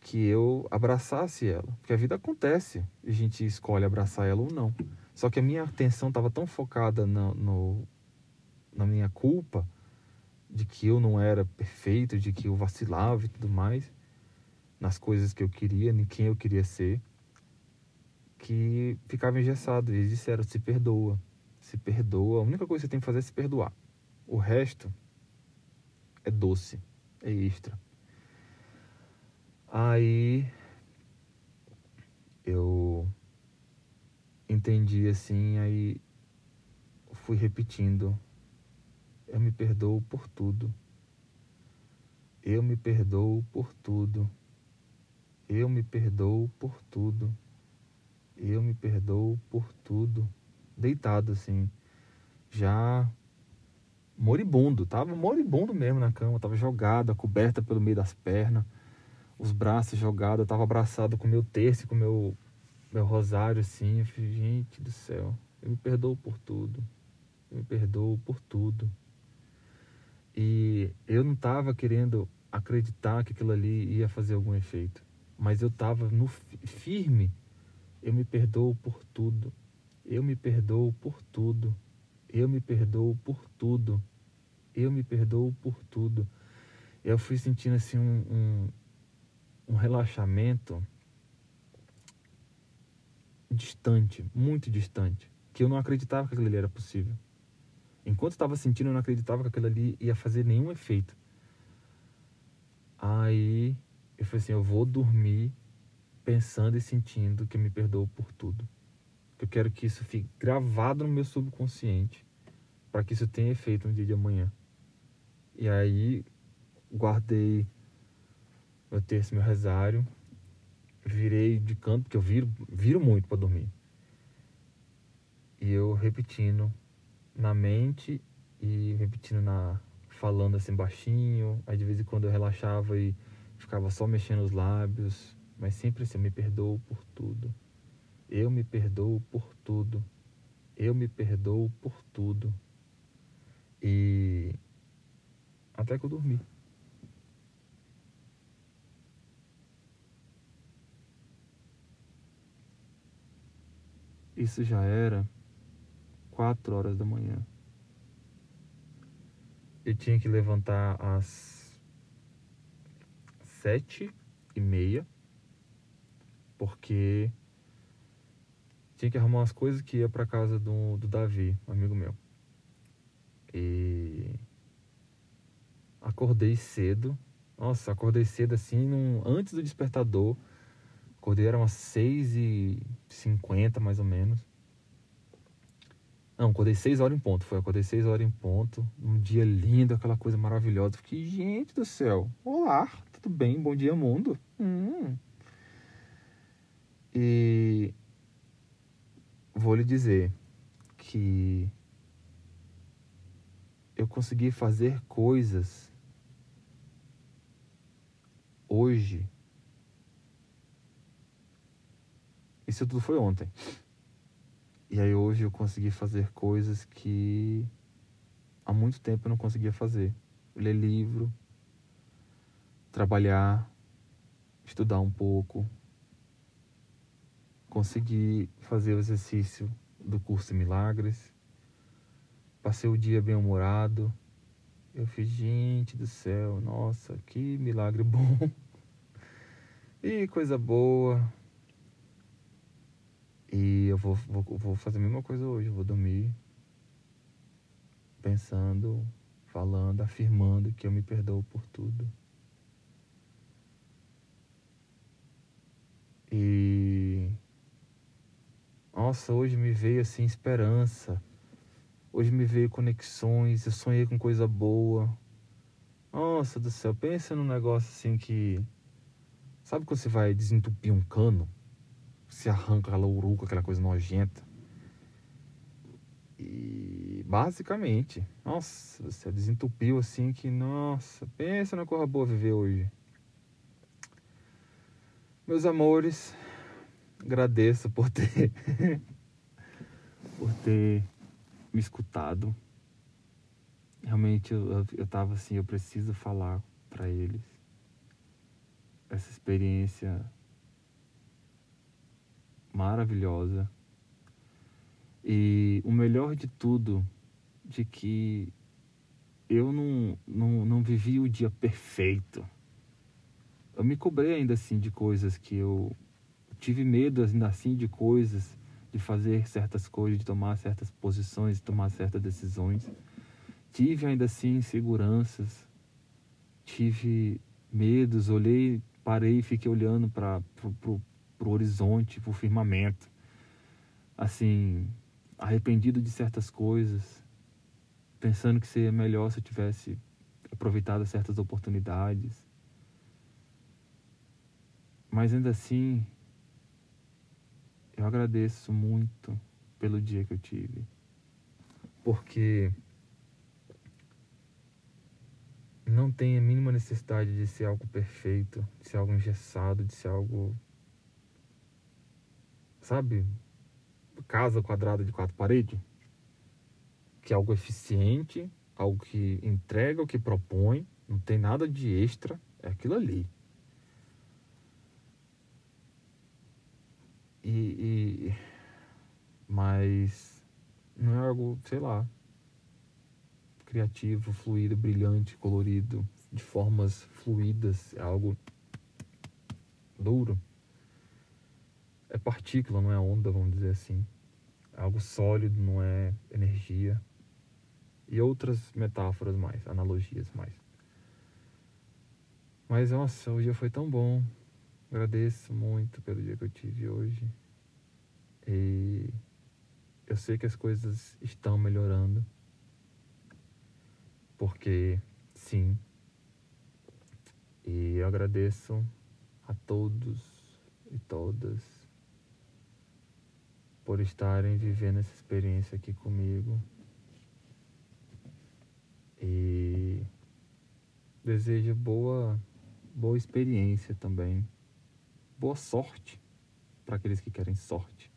que eu abraçasse ela. Porque a vida acontece a gente escolhe abraçar ela ou não. Só que a minha atenção estava tão focada no, no, na minha culpa, de que eu não era perfeito, de que eu vacilava e tudo mais, nas coisas que eu queria, em quem eu queria ser, que ficava engessado. Eles disseram: se perdoa, se perdoa. A única coisa que você tem que fazer é se perdoar. O resto é doce, é extra. Aí eu entendi assim, aí fui repetindo. Eu me perdoo por tudo. Eu me perdoo por tudo. Eu me perdoo por tudo. Eu me perdoo por tudo. Deitado assim, já moribundo, tava moribundo mesmo na cama, tava jogada, coberta pelo meio das pernas, os braços jogados, tava abraçado com meu terço, com meu meu rosário assim, eu falei, gente do céu, eu me perdoo por tudo. Eu me perdoo por tudo. E eu não tava querendo acreditar que aquilo ali ia fazer algum efeito, mas eu tava no firme eu me perdoo por tudo. Eu me perdoo por tudo. Eu me perdoo por tudo. Eu me perdoo por tudo. Eu fui sentindo assim um, um, um relaxamento distante, muito distante, que eu não acreditava que aquilo ali era possível. Enquanto estava sentindo, eu não acreditava que aquilo ali ia fazer nenhum efeito. Aí eu falei assim: eu vou dormir pensando e sentindo que me perdoo por tudo. Eu quero que isso fique gravado no meu subconsciente para que isso tenha efeito no dia de amanhã. E aí guardei meu terço, meu rosário, virei de canto, porque eu viro, viro muito para dormir. E eu repetindo na mente e repetindo na falando assim baixinho, aí de vez em quando eu relaxava e ficava só mexendo os lábios, mas sempre assim, eu me perdoo por tudo. Eu me perdoo por tudo. Eu me perdoo por tudo. E até que eu dormi. Isso já era quatro horas da manhã. Eu tinha que levantar às sete e meia porque tinha que arrumar umas coisas que ia para casa do, do Davi, um amigo meu. E acordei cedo. Nossa, acordei cedo assim, num, antes do despertador. Acordei era umas 6 e 50 mais ou menos. Não, acordei 6 horas em ponto. Foi, acordei 6 horas em ponto. Um dia lindo, aquela coisa maravilhosa. Fiquei, gente do céu. Olá, tudo bem? Bom dia, mundo. Hum, e vou lhe dizer que eu consegui fazer coisas hoje. Isso tudo foi ontem. E aí hoje eu consegui fazer coisas que há muito tempo eu não conseguia fazer. Ler livro, trabalhar, estudar um pouco, consegui fazer o exercício do curso milagres. Passei o dia bem-humorado. Eu fiz, gente do céu, nossa, que milagre bom. e coisa boa. E eu vou, vou, vou fazer a mesma coisa hoje. Eu vou dormir pensando, falando, afirmando que eu me perdoo por tudo. E nossa, hoje me veio assim esperança. Hoje me veio conexões, eu sonhei com coisa boa. Nossa do céu, pensa num negócio assim que Sabe quando você vai desentupir um cano? Você arranca aquela uruca, aquela coisa nojenta. E basicamente, nossa, você desentupiu assim que, nossa, pensa na corra boa viver hoje. Meus amores, agradeço por ter por ter me escutado. Realmente eu, eu, tava assim, eu preciso falar para eles essa experiência maravilhosa e o melhor de tudo, de que eu não, não, não vivi o dia perfeito. Eu me cobrei ainda assim de coisas que eu tive medo ainda assim de coisas, de fazer certas coisas, de tomar certas posições, de tomar certas decisões. Tive ainda assim inseguranças, tive medos, olhei, parei e fiquei olhando para o horizonte, para o firmamento. Assim, arrependido de certas coisas, pensando que seria melhor se eu tivesse aproveitado certas oportunidades. Mas ainda assim, eu agradeço muito pelo dia que eu tive. Porque não tem a mínima necessidade de ser algo perfeito, de ser algo engessado, de ser algo. Sabe? casa quadrada de quatro paredes, que é algo eficiente, algo que entrega o que propõe, não tem nada de extra, é aquilo ali. E, e mas não é algo, sei lá, criativo, fluido, brilhante, colorido, de formas fluídas, é algo duro é partícula, não é onda, vamos dizer assim. É algo sólido, não é energia. E outras metáforas mais, analogias mais. Mas nossa, o dia foi tão bom. Agradeço muito pelo dia que eu tive hoje. E eu sei que as coisas estão melhorando. Porque sim. E eu agradeço a todos e todas por estarem vivendo essa experiência aqui comigo. E desejo boa, boa experiência também. Boa sorte para aqueles que querem sorte.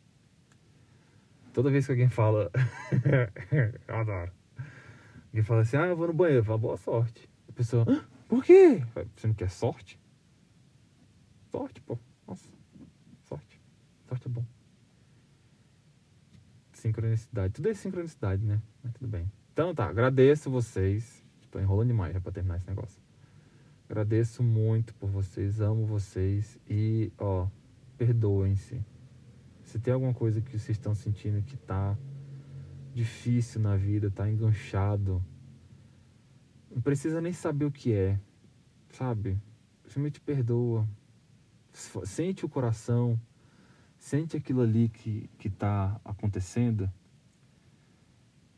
Toda vez que alguém fala, eu adoro. Alguém fala assim: "Ah, eu vou no banheiro", fala boa sorte. A pessoa: "Por quê?" Você não quer sorte? Sorte, pô. Nossa. Sorte. Sorte é bom sincronicidade. Tudo é sincronicidade, né? Mas tudo bem. Então tá, agradeço vocês. Estou enrolando demais já pra terminar esse negócio. Agradeço muito por vocês, amo vocês e, ó, perdoem-se. Se tem alguma coisa que vocês estão sentindo que tá difícil na vida, tá enganchado, não precisa nem saber o que é, sabe? Simplesmente perdoa. Sente o coração, Sente aquilo ali que está acontecendo.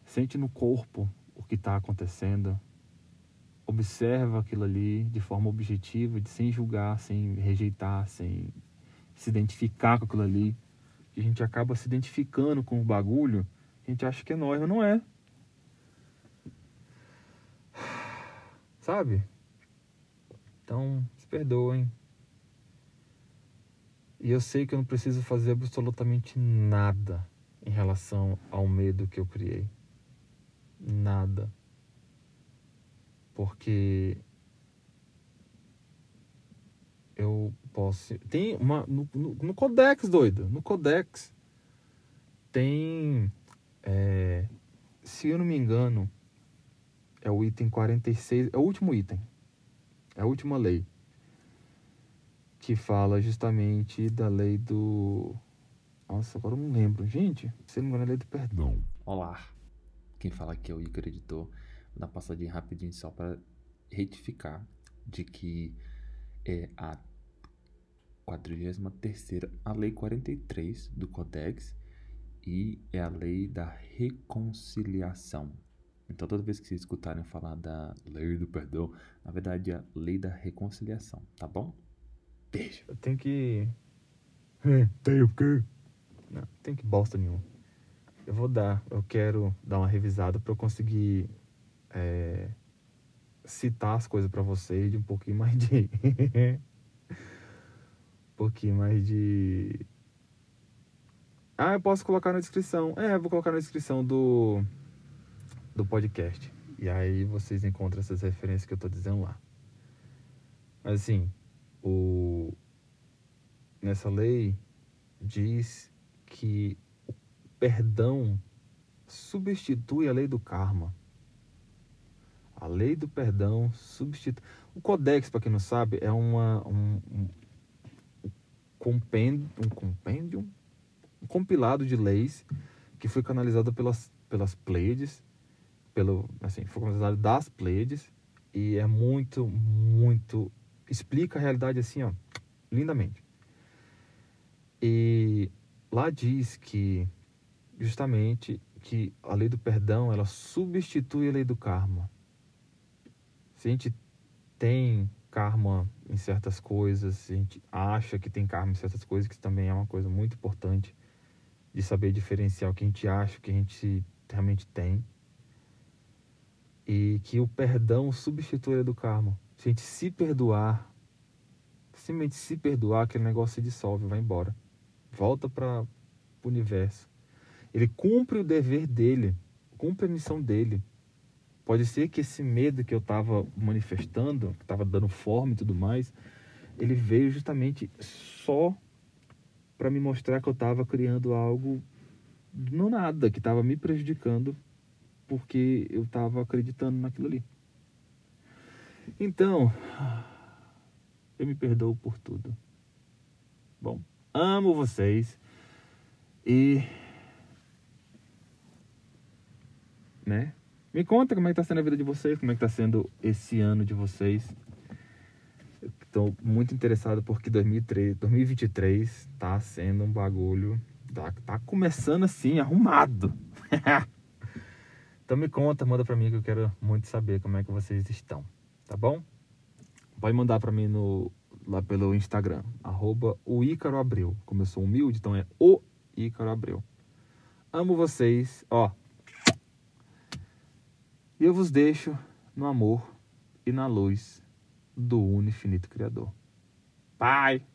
Sente no corpo o que está acontecendo. Observa aquilo ali de forma objetiva, de sem julgar, sem rejeitar, sem se identificar com aquilo ali. A gente acaba se identificando com o bagulho, a gente acha que é nós, mas não é. Sabe? Então, se perdoem. E eu sei que eu não preciso fazer absolutamente nada em relação ao medo que eu criei. Nada. Porque eu posso. Tem uma. No, no, no Codex, doido. No Codex tem. É, se eu não me engano, é o item 46. É o último item. É a última lei que fala justamente da lei do. Nossa, agora eu não lembro. Gente, se não me engano, é a lei do perdão. Olá, quem fala aqui é o Igor Editor. Dar uma passadinha rapidinho só para retificar de que é a 43 a lei 43 do Codex e é a lei da reconciliação. Então, toda vez que vocês escutarem falar da lei do perdão, na verdade é a lei da reconciliação, tá bom? Beijo. Eu tenho que. É, tem o quê? Não, tem que bosta nenhuma. Eu vou dar, eu quero dar uma revisada para eu conseguir é, citar as coisas para vocês de um pouquinho mais de. um pouquinho mais de. Ah, eu posso colocar na descrição. É, vou colocar na descrição do, do podcast. E aí vocês encontram essas referências que eu tô dizendo lá. Mas assim, o, nessa lei diz que o perdão substitui a lei do karma. A lei do perdão substitui. O Codex, para quem não sabe, é uma, um, um, um compêndio, um compilado de leis que foi canalizado pelas, pelas Pleiades, pelo, assim, foi canalizado das Pleiades e é muito, muito explica a realidade assim, ó, lindamente. E lá diz que justamente que a lei do perdão, ela substitui a lei do karma. Se a gente tem karma em certas coisas, se a gente acha que tem karma em certas coisas, que também é uma coisa muito importante de saber diferenciar o que a gente acha, o que a gente realmente tem. E que o perdão substitui a do karma. Se a gente se perdoar, simplesmente se perdoar, aquele negócio se dissolve, vai embora. Volta para o universo. Ele cumpre o dever dele, cumpre a missão dele. Pode ser que esse medo que eu estava manifestando, que estava dando forma e tudo mais, ele veio justamente só para me mostrar que eu estava criando algo no nada, que estava me prejudicando porque eu estava acreditando naquilo ali. Então, eu me perdoo por tudo. Bom, amo vocês e né? Me conta como é que tá sendo a vida de vocês, como é que tá sendo esse ano de vocês. Estou muito interessado porque 2003, 2023 tá sendo um bagulho, tá, tá começando assim, arrumado. então me conta, manda pra mim que eu quero muito saber como é que vocês estão, tá bom? Pode mandar para mim no, lá pelo Instagram, arroba o Ícaro Abreu. Como eu sou humilde, então é o Ícaro Abreu. Amo vocês, ó. E eu vos deixo no amor e na luz do Uno Infinito Criador. Pai!